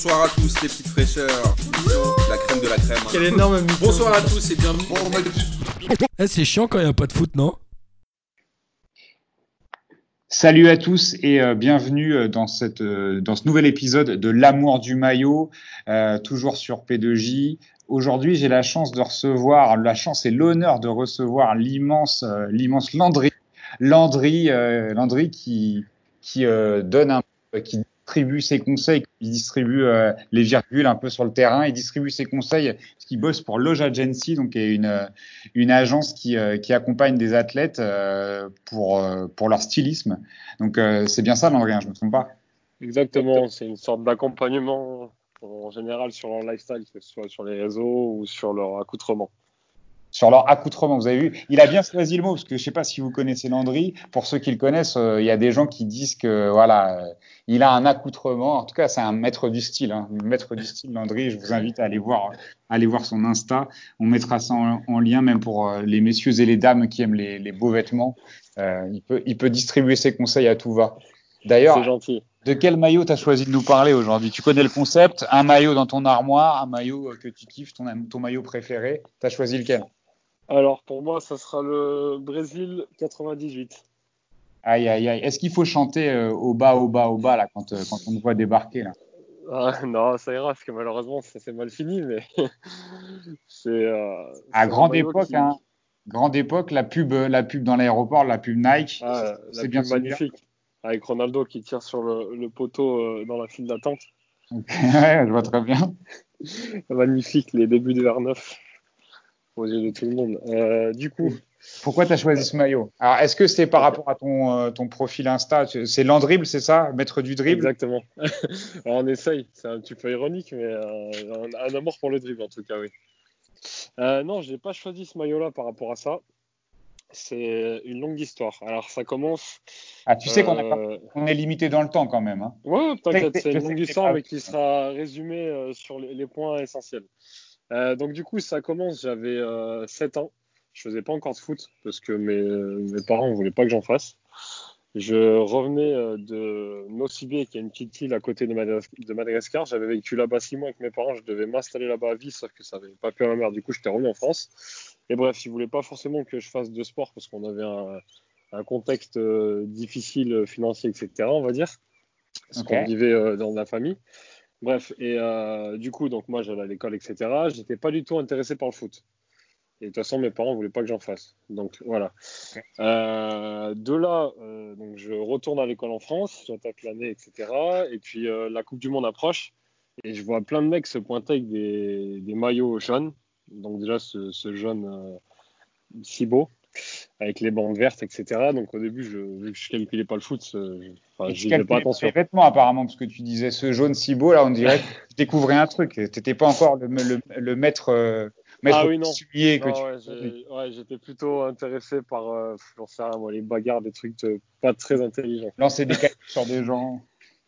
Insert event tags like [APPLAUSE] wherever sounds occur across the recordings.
bonsoir à tous les petites fraîcheurs. La crème de la crème. Quel énorme mytho. Bonsoir à tous et bienvenue. Eh, c'est chiant quand il n'y a pas de foot, non? Salut à tous et euh, bienvenue euh, dans, cette, euh, dans ce nouvel épisode de L'amour du maillot, euh, toujours sur P2J. Aujourd'hui, j'ai la chance de recevoir, la chance et l'honneur de recevoir l'immense, euh, l'immense Landry, Landry, euh, Landry qui, qui euh, donne un, qui distribue ses conseils, qui distribue euh, les virgules un peu sur le terrain, il distribue ses conseils, parce qu'il bosse pour Loge Agency, donc qui est une, une agence qui, euh, qui accompagne des athlètes euh, pour, euh, pour leur stylisme. Donc euh, c'est bien ça, Landry, je me trompe pas. Exactement, c'est une sorte d'accompagnement en général sur leur lifestyle, que ce soit sur les réseaux ou sur leur accoutrement. Sur leur accoutrement. Vous avez vu, il a bien choisi le mot parce que je sais pas si vous connaissez Landry. Pour ceux qui le connaissent, euh, il y a des gens qui disent que voilà, euh, il a un accoutrement. En tout cas, c'est un maître du style, hein, un maître du style Landry. Je vous invite à aller voir, à aller voir son Insta. On mettra ça en, en lien même pour euh, les messieurs et les dames qui aiment les, les beaux vêtements. Il peut, il peut distribuer ses conseils à tout va. D'ailleurs, de quel maillot tu as choisi de nous parler aujourd'hui? Tu connais le concept? Un maillot dans ton armoire, un maillot que tu kiffes, ton, ton maillot préféré. Tu as choisi lequel? Alors pour moi, ça sera le Brésil 98. Aïe, aïe, aïe. Est-ce qu'il faut chanter euh, au bas, au bas, au bas, là, quand, euh, quand on voit débarquer, là? Ah, non, ça ira parce que malheureusement, ça s'est mal fini, mais [LAUGHS] c'est. euh, À grande époque, qui- hein. Grande époque, la pub, la pub dans l'aéroport, la pub Nike, Ah, c'est bien magnifique. Avec Ronaldo qui tire sur le, le poteau dans la file d'attente. [LAUGHS] ouais, je vois très bien. [LAUGHS] Magnifique, les débuts de R9 aux yeux de tout le monde. Euh, du coup, Pourquoi tu as choisi ce maillot? Alors, est-ce que c'est par rapport à ton, euh, ton profil Insta? C'est Landribble, c'est ça? Maître du dribble? Exactement. [LAUGHS] Alors, on essaye, c'est un petit peu ironique, mais euh, un, un amour pour le dribble en tout cas, oui. Non, je n'ai pas choisi ce maillot-là par rapport à ça. C'est une longue histoire. Alors ça commence. Ah, tu sais qu'on pas- est limité dans le temps quand même. Hein. Ouais, t'inquiète, c'est une longue histoire, mais qui sera résumée sur les, les points essentiels. Euh, donc du coup, ça commence, j'avais euh, 7 ans. Je faisais pas encore de foot parce que mes, mes parents ne voulaient pas que j'en fasse. Je revenais euh, de Nocibé, qui est une petite île à côté de, Madagas- de Madagascar. J'avais vécu là-bas 6 mois avec mes parents. Je devais m'installer là-bas à vie, sauf que ça n'avait pas pu à ma mère. Du coup, j'étais revenu en France. Et bref, ils voulaient pas forcément que je fasse de sport parce qu'on avait un, un contexte euh, difficile financier, etc. On va dire, parce qu'on vivait dans la famille. Bref, et euh, du coup, donc moi j'allais à l'école, etc. J'étais pas du tout intéressé par le foot. Et de toute façon, mes parents voulaient pas que j'en fasse. Donc voilà. Euh, de là, euh, donc je retourne à l'école en France, j'attaque l'année, etc. Et puis la Coupe du Monde approche et je vois plein de mecs se pointer avec des, des maillots jaunes. Donc déjà ce, ce jaune si beau avec les bandes vertes, etc. Donc au début, je, vu que je calculais pas le foot, euh, je- enfin, j'y faisais pas attention. vêtements apparemment, parce que tu disais ce jaune si beau, là on dirait que tu découvrais un truc. T'étais pas encore le, le, le maître, euh, maître Ah oui, non. que Non, tu ouais, j'ai- ouais, j'étais plutôt intéressé par euh, moi, les bagarres, des trucs euh, pas très intelligents. lançais des [LAUGHS] cailloux sur des gens.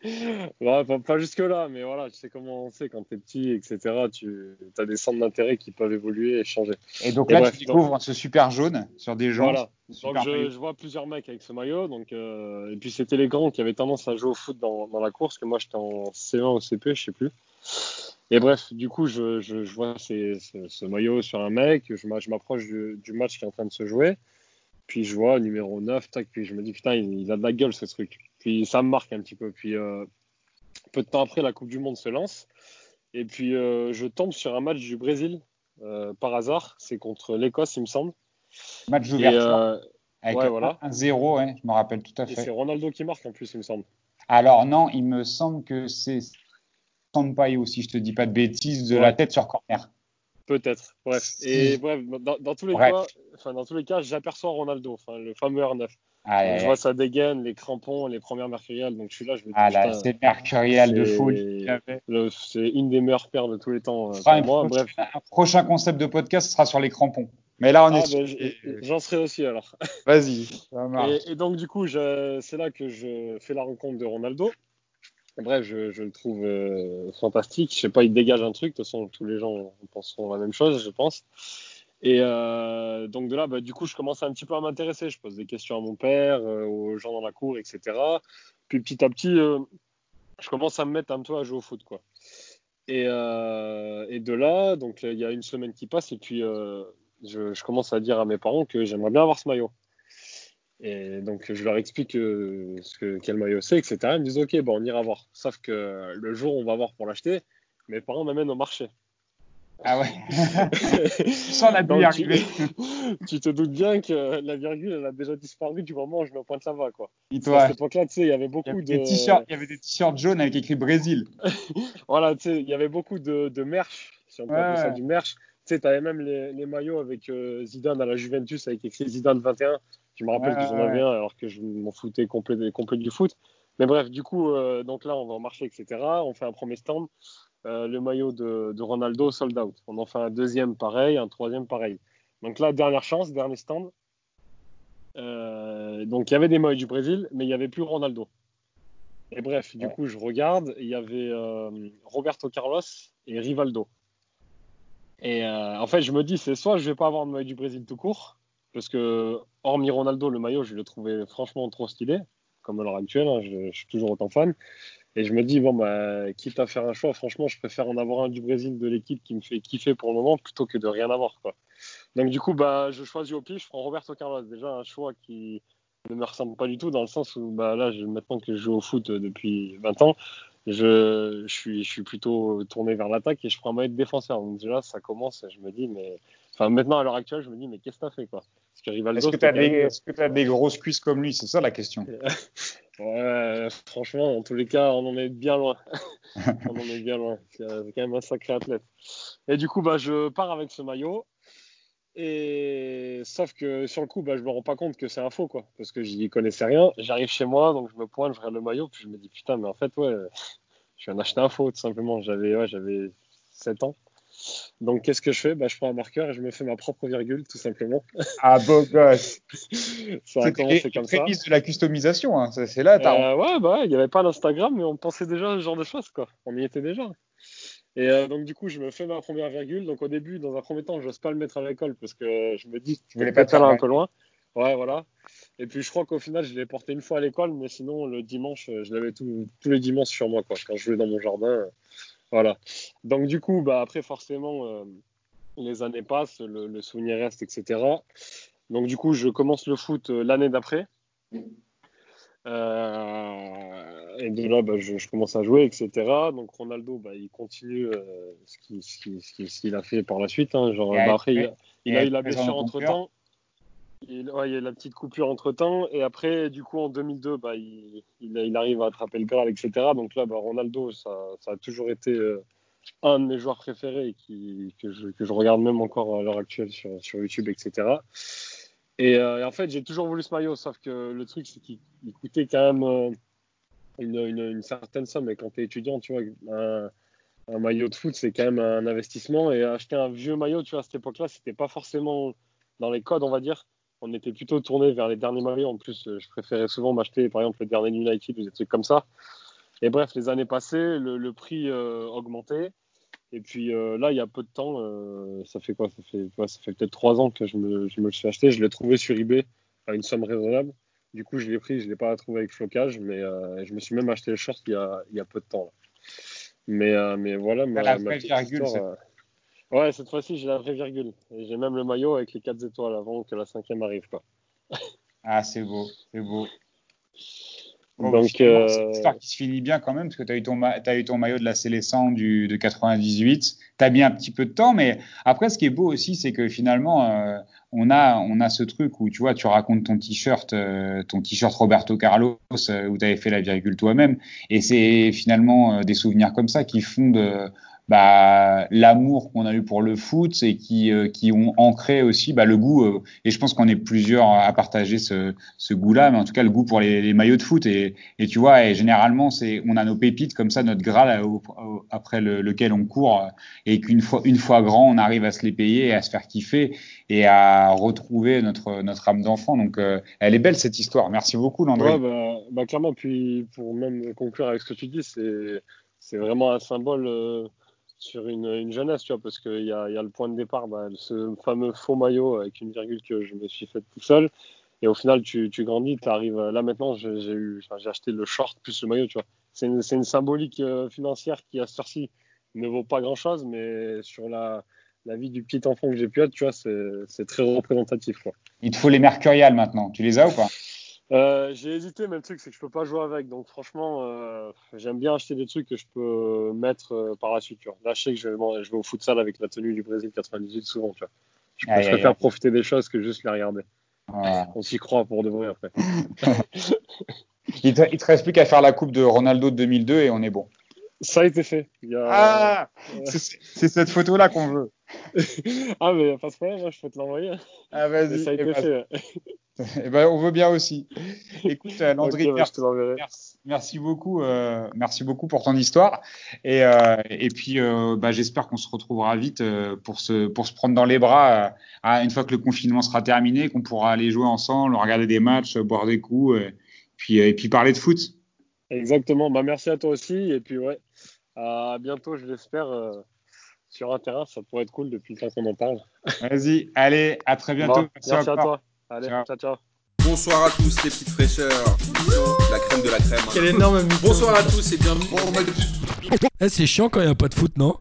[LAUGHS] Ouais, pas, pas jusque-là, mais voilà, tu sais comment on sait quand t'es petit, etc. Tu as des centres d'intérêt qui peuvent évoluer et changer. Et donc Et là, bref, tu découvres ce super jaune sur des gens. Voilà. Donc je, vois plusieurs mecs avec ce maillot. Donc, euh, et puis c'était les grands qui avaient tendance à jouer au foot dans, dans la course, que moi j'étais en C1 ou CP, je sais plus. Et bref, du coup, je, je, je vois ces- ce, ce maillot sur un mec, je m'a- je m'approche du, du match qui est en train de se jouer. Puis je vois numéro 9, tac, puis je me dis putain, il, il a de la gueule ce truc. Puis ça me marque un petit peu. Puis euh, peu de temps après, la Coupe du Monde se lance. Et puis euh, je tombe sur un match du Brésil euh, par hasard. C'est contre l'Écosse, il me semble. Match d'ouverture avec ouais, un- voilà. un 0, ouais, je me rappelle tout à et fait. c'est Ronaldo qui marque en plus, il me semble. Alors non, il me semble que c'est Sampaio, si je te dis pas de bêtises, de Ouais. la tête sur corner. Peut-être. Bref. Et bref, dans, dans tous les Bref. cas, dans tous les cas, j'aperçois Ronaldo, le fameux R9. Ah, je vois sa dégaine, les crampons, les premières mercuriales. Donc je suis là, je me dis ah là, c'est mercurial de le- c'est une des meilleures paires de tous les temps euh, pour un moi. prochain- Bref. un prochain concept de podcast sera sur les crampons. Mais là, on Ah, est ben, j- J'en serai aussi alors. [LAUGHS] Vas-y, ça. Et, et donc, du coup, c'est là que je fais la rencontre de Ronaldo. Bref, je, je le trouve euh, fantastique. Je sais pas, il dégage un truc. De toute façon, tous les gens penseront la même chose, je pense. Et euh, donc, de là, bah, du coup, je commence un petit peu à m'intéresser. Je pose des questions à mon père, euh, aux gens dans la cour, etc. Puis, petit à petit, euh, je commence à me mettre un peu à jouer au foot, quoi. Et, et de là, donc il y a une semaine qui passe, et puis je, commence à dire à mes parents que j'aimerais bien avoir ce maillot. Et donc je leur explique ce que, quel maillot c'est, etc. Ils me disent ok, bon, on ira voir. Sauf que le jour où on va voir pour l'acheter, mes parents m'amènent au marché. Ah ouais. [LAUGHS] Sans la Donc, tu, [LAUGHS] tu te doutes bien que la virgule, elle a déjà disparu du moment où je me pointe là-bas, quoi. À Dis-toi. cette époque-là, tu sais, il y avait Il y beaucoup avait de. il y avait des t-shirts jaunes avec écrit Brésil. [LAUGHS] Voilà, tu sais, il y avait beaucoup de, de merch, si on peut Ouais, appeler ça ouais. du merch. Tu sais, t'avais même les, les maillots avec euh, Zidane à la Juventus avec écrit Zidane 21. Je me rappelle Ouais, que j'en ouais, avais un alors que je m'en foutais complet, complet du foot. Mais bref, du coup, euh, donc là, on va au marché, etc. On fait un premier stand. Euh, le maillot de, de Ronaldo sold out. On en fait un deuxième pareil, un troisième pareil. Donc là, dernière chance, dernier stand. Euh, donc il y avait des maillots du Brésil, mais il n'y avait plus Ronaldo. Et bref, du Ouais. coup, je regarde, il y avait euh, Roberto Carlos et Rivaldo. Et en fait, je me dis, c'est soit je vais pas avoir de maillot du Brésil tout court, parce que hormis Ronaldo, le maillot, je le trouvais franchement trop stylé, comme à l'heure actuelle, hein, je, je suis toujours autant fan. Et je me dis, bon, bah, quitte à faire un choix, franchement, je préfère en avoir un du Brésil de l'équipe qui me fait kiffer pour le moment plutôt que de rien avoir. Quoi. Donc, du coup, bah, je choisis au pif, je prends Roberto Carlos. Déjà, un choix qui ne me ressemble pas du tout, dans le sens où bah, là, je- maintenant que je joue au foot euh, depuis 20 ans, je, je, suis, je suis plutôt tourné vers l'attaque et je prends un maillot de défenseur. Donc, déjà, ça commence, je me dis, mais. Enfin, maintenant, à l'heure actuelle, je me dis, mais qu'est-ce que t'as fait, quoi? Est-ce que tu as, des, que t'as des grosses cuisses comme lui? C'est ça la question. [LAUGHS] Ouais, franchement, en tous les cas, on en est bien loin. [LAUGHS] on en est bien loin. C'est quand même un sacré athlète. Et du coup, bah, je pars avec ce maillot. Et sauf que sur le coup, bah, je me rends pas compte que c'est un faux, quoi. Parce que j'y connaissais rien. J'arrive chez moi, donc je me pointe, je regarde le maillot, puis je me dis, putain, mais en fait, ouais, je viens d'acheter un faux, tout simplement. J'avais ouais, j'avais 7 ans. Donc, qu'est-ce que je fais? Bah, Je prends un marqueur et je me fais ma propre virgule, tout simplement. [LAUGHS] Ah, beau gosse. [LAUGHS] Les comme ça. de la customisation. Hein. C'est là, t'as Euh, ouais, bah, ouais, il n'y avait pas d'Instagram, mais on pensait déjà à ce genre de choses, quoi. On y était déjà. Et euh, donc, du coup, je me fais ma première virgule. Donc, au début, dans un premier temps, je n'ose pas le mettre à l'école parce que je me dis, Tu voulais pas te faire un peu loin. Ouais, voilà. Et puis, je crois qu'au final, je l'ai porté une fois à l'école, mais sinon, le dimanche, euh, je l'avais tous les dimanches sur moi, quoi. Quand je jouais dans mon jardin. Voilà. Donc, du coup, bah, après, forcément, euh, les années passent, le, le souvenir reste, etc. Donc, du coup, je commence le foot euh, l'année d'après. Euh, et de là, bah, je, je commence à jouer, etc. Donc Ronaldo, bah, il continue ce qu'il ce ce ce a fait par la suite. hein. Genre, bah, après, il, a- il a eu la blessure dans ton entre temps. Il, ouais, il y a la petite coupure entre temps. Et après, du coup, en 2002, bah, il, arrive à attraper le Graal, etc. Donc là, bah, Ronaldo, ça, a toujours été euh, un de mes joueurs préférés qui, que, je, regarde même encore à l'heure actuelle sur, sur YouTube, etc. Et, euh, et en fait, j'ai toujours voulu ce maillot, sauf que le truc, c'est qu'il il coûtait quand même euh, une, une, une certaine somme. Et quand tu es étudiant, tu vois, un, un maillot de foot, c'est quand même un investissement. Et acheter un vieux maillot, tu vois, à cette époque-là, c'était pas forcément dans les codes, on va dire. On était plutôt tourné vers les derniers maillots. En plus, euh, je préférais souvent m'acheter, par exemple, le dernier United ou des trucs comme ça. Et bref, les années passées, le, le prix euh, augmentait. Et puis euh, là, il y a peu de temps, euh, ça fait quoi? Ça fait, ouais, ça fait peut-être trois ans que je me, je me le suis acheté. Je l'ai trouvé sur eBay à une somme raisonnable. Du coup, je l'ai pris, je ne l'ai pas trouvé avec flocage, mais je me suis même acheté le short il y a, il y a peu de temps. là. Mais, mais voilà, ma, la ma vraie petite virgule, histoire, Ouais, cette fois-ci, j'ai la vraie virgule. Et j'ai même le maillot avec les quatre étoiles avant que la cinquième arrive. Quoi. Ah, c'est beau, c'est beau. Bon, Donc, finalement, C'est euh, une histoire qui se finit bien quand même, parce que tu as eu ton, t'as eu ton maillot de la Célestin du, de 98. Tu as mis un petit peu de temps, mais après, ce qui est beau aussi, c'est que finalement, euh, on, a, on a ce truc où tu vois, tu racontes ton t-shirt, euh, ton t-shirt Roberto Carlos, où tu avais fait la virgule toi-même. Et c'est finalement des souvenirs comme ça qui font de. Bah, l'amour qu'on a eu pour le foot et qui, euh, qui ont ancré aussi bah, le goût, euh, et je pense qu'on est plusieurs à partager ce, ce goût-là, mais en tout cas le goût pour les, les maillots de foot. Et, et tu vois, et généralement, c'est, on a nos pépites comme ça, notre graal après le- lequel on court, et qu'une fois, une fois grand, on arrive à se les payer, et à se faire kiffer et à retrouver notre, notre âme d'enfant. Donc, euh, elle est belle cette histoire. Merci beaucoup, Landry. Ouais, bah, bah, clairement, puis pour même conclure avec ce que tu dis, c'est, c'est vraiment un symbole euh, sur une, une jeunesse, tu vois, parce qu'il y a, y a le point de départ, bah, ce fameux faux maillot avec une virgule que je me suis faite tout seul. Et au final, tu, tu grandis, tu arrives là maintenant, j'ai, eu, j'ai acheté le short plus le maillot, tu vois. c'est une, une symbolique euh, financière qui, à ce ci ne vaut pas grand-chose, mais sur la, la vie du petit enfant que j'ai pu être, tu vois, c'est, c'est très représentatif. Quoi. Il te faut les mercuriales maintenant. Tu les as ou pas? Euh, j'ai hésité, mais le truc, c'est que je peux pas jouer avec. Donc, franchement, euh, j'aime bien acheter des trucs que je peux mettre euh, par la suite. Tu vois. Là, je sais que je vais, bon, je vais au futsal avec la tenue du Brésil 98 souvent. Tu vois. Je, aïe, préfère profiter des choses que juste les regarder. On s'y croit pour de vrai après. [LAUGHS] il, te, il te reste plus qu'à faire la coupe de Ronaldo de 2002 et on est bon. Ça a été fait. Il y a- Ah C'est cette photo-là qu'on veut. [LAUGHS] ah, mais y a pas de problème, hein, je peux te l'envoyer. Ah, vas-y. ça a été fait. Eh ben, on veut bien aussi. Écoute, euh, [LAUGHS] Landry, merci, beaucoup, euh, merci beaucoup pour ton histoire. Et, euh, et puis, euh, bah, j'espère qu'on se retrouvera vite pour se pour se prendre dans les bras à- une fois que le confinement sera terminé, qu'on pourra aller jouer ensemble, regarder des matchs, boire des coups, puis et puis parler de foot. Exactement. Bah, merci à toi aussi. Et puis, ouais, à bientôt, je l'espère, sur un terrain. Ça pourrait être cool depuis le temps qu'on en parle. Vas-y, allez, à très bientôt. Bon, merci à toi. Allez, Ciao. ciao, ciao. Bonsoir à tous les petites fraîcheurs. La crème de la crème. Quel énorme. Bonsoir à tous et bienvenue. Eh, c'est chiant quand il n'y a pas de foot, non?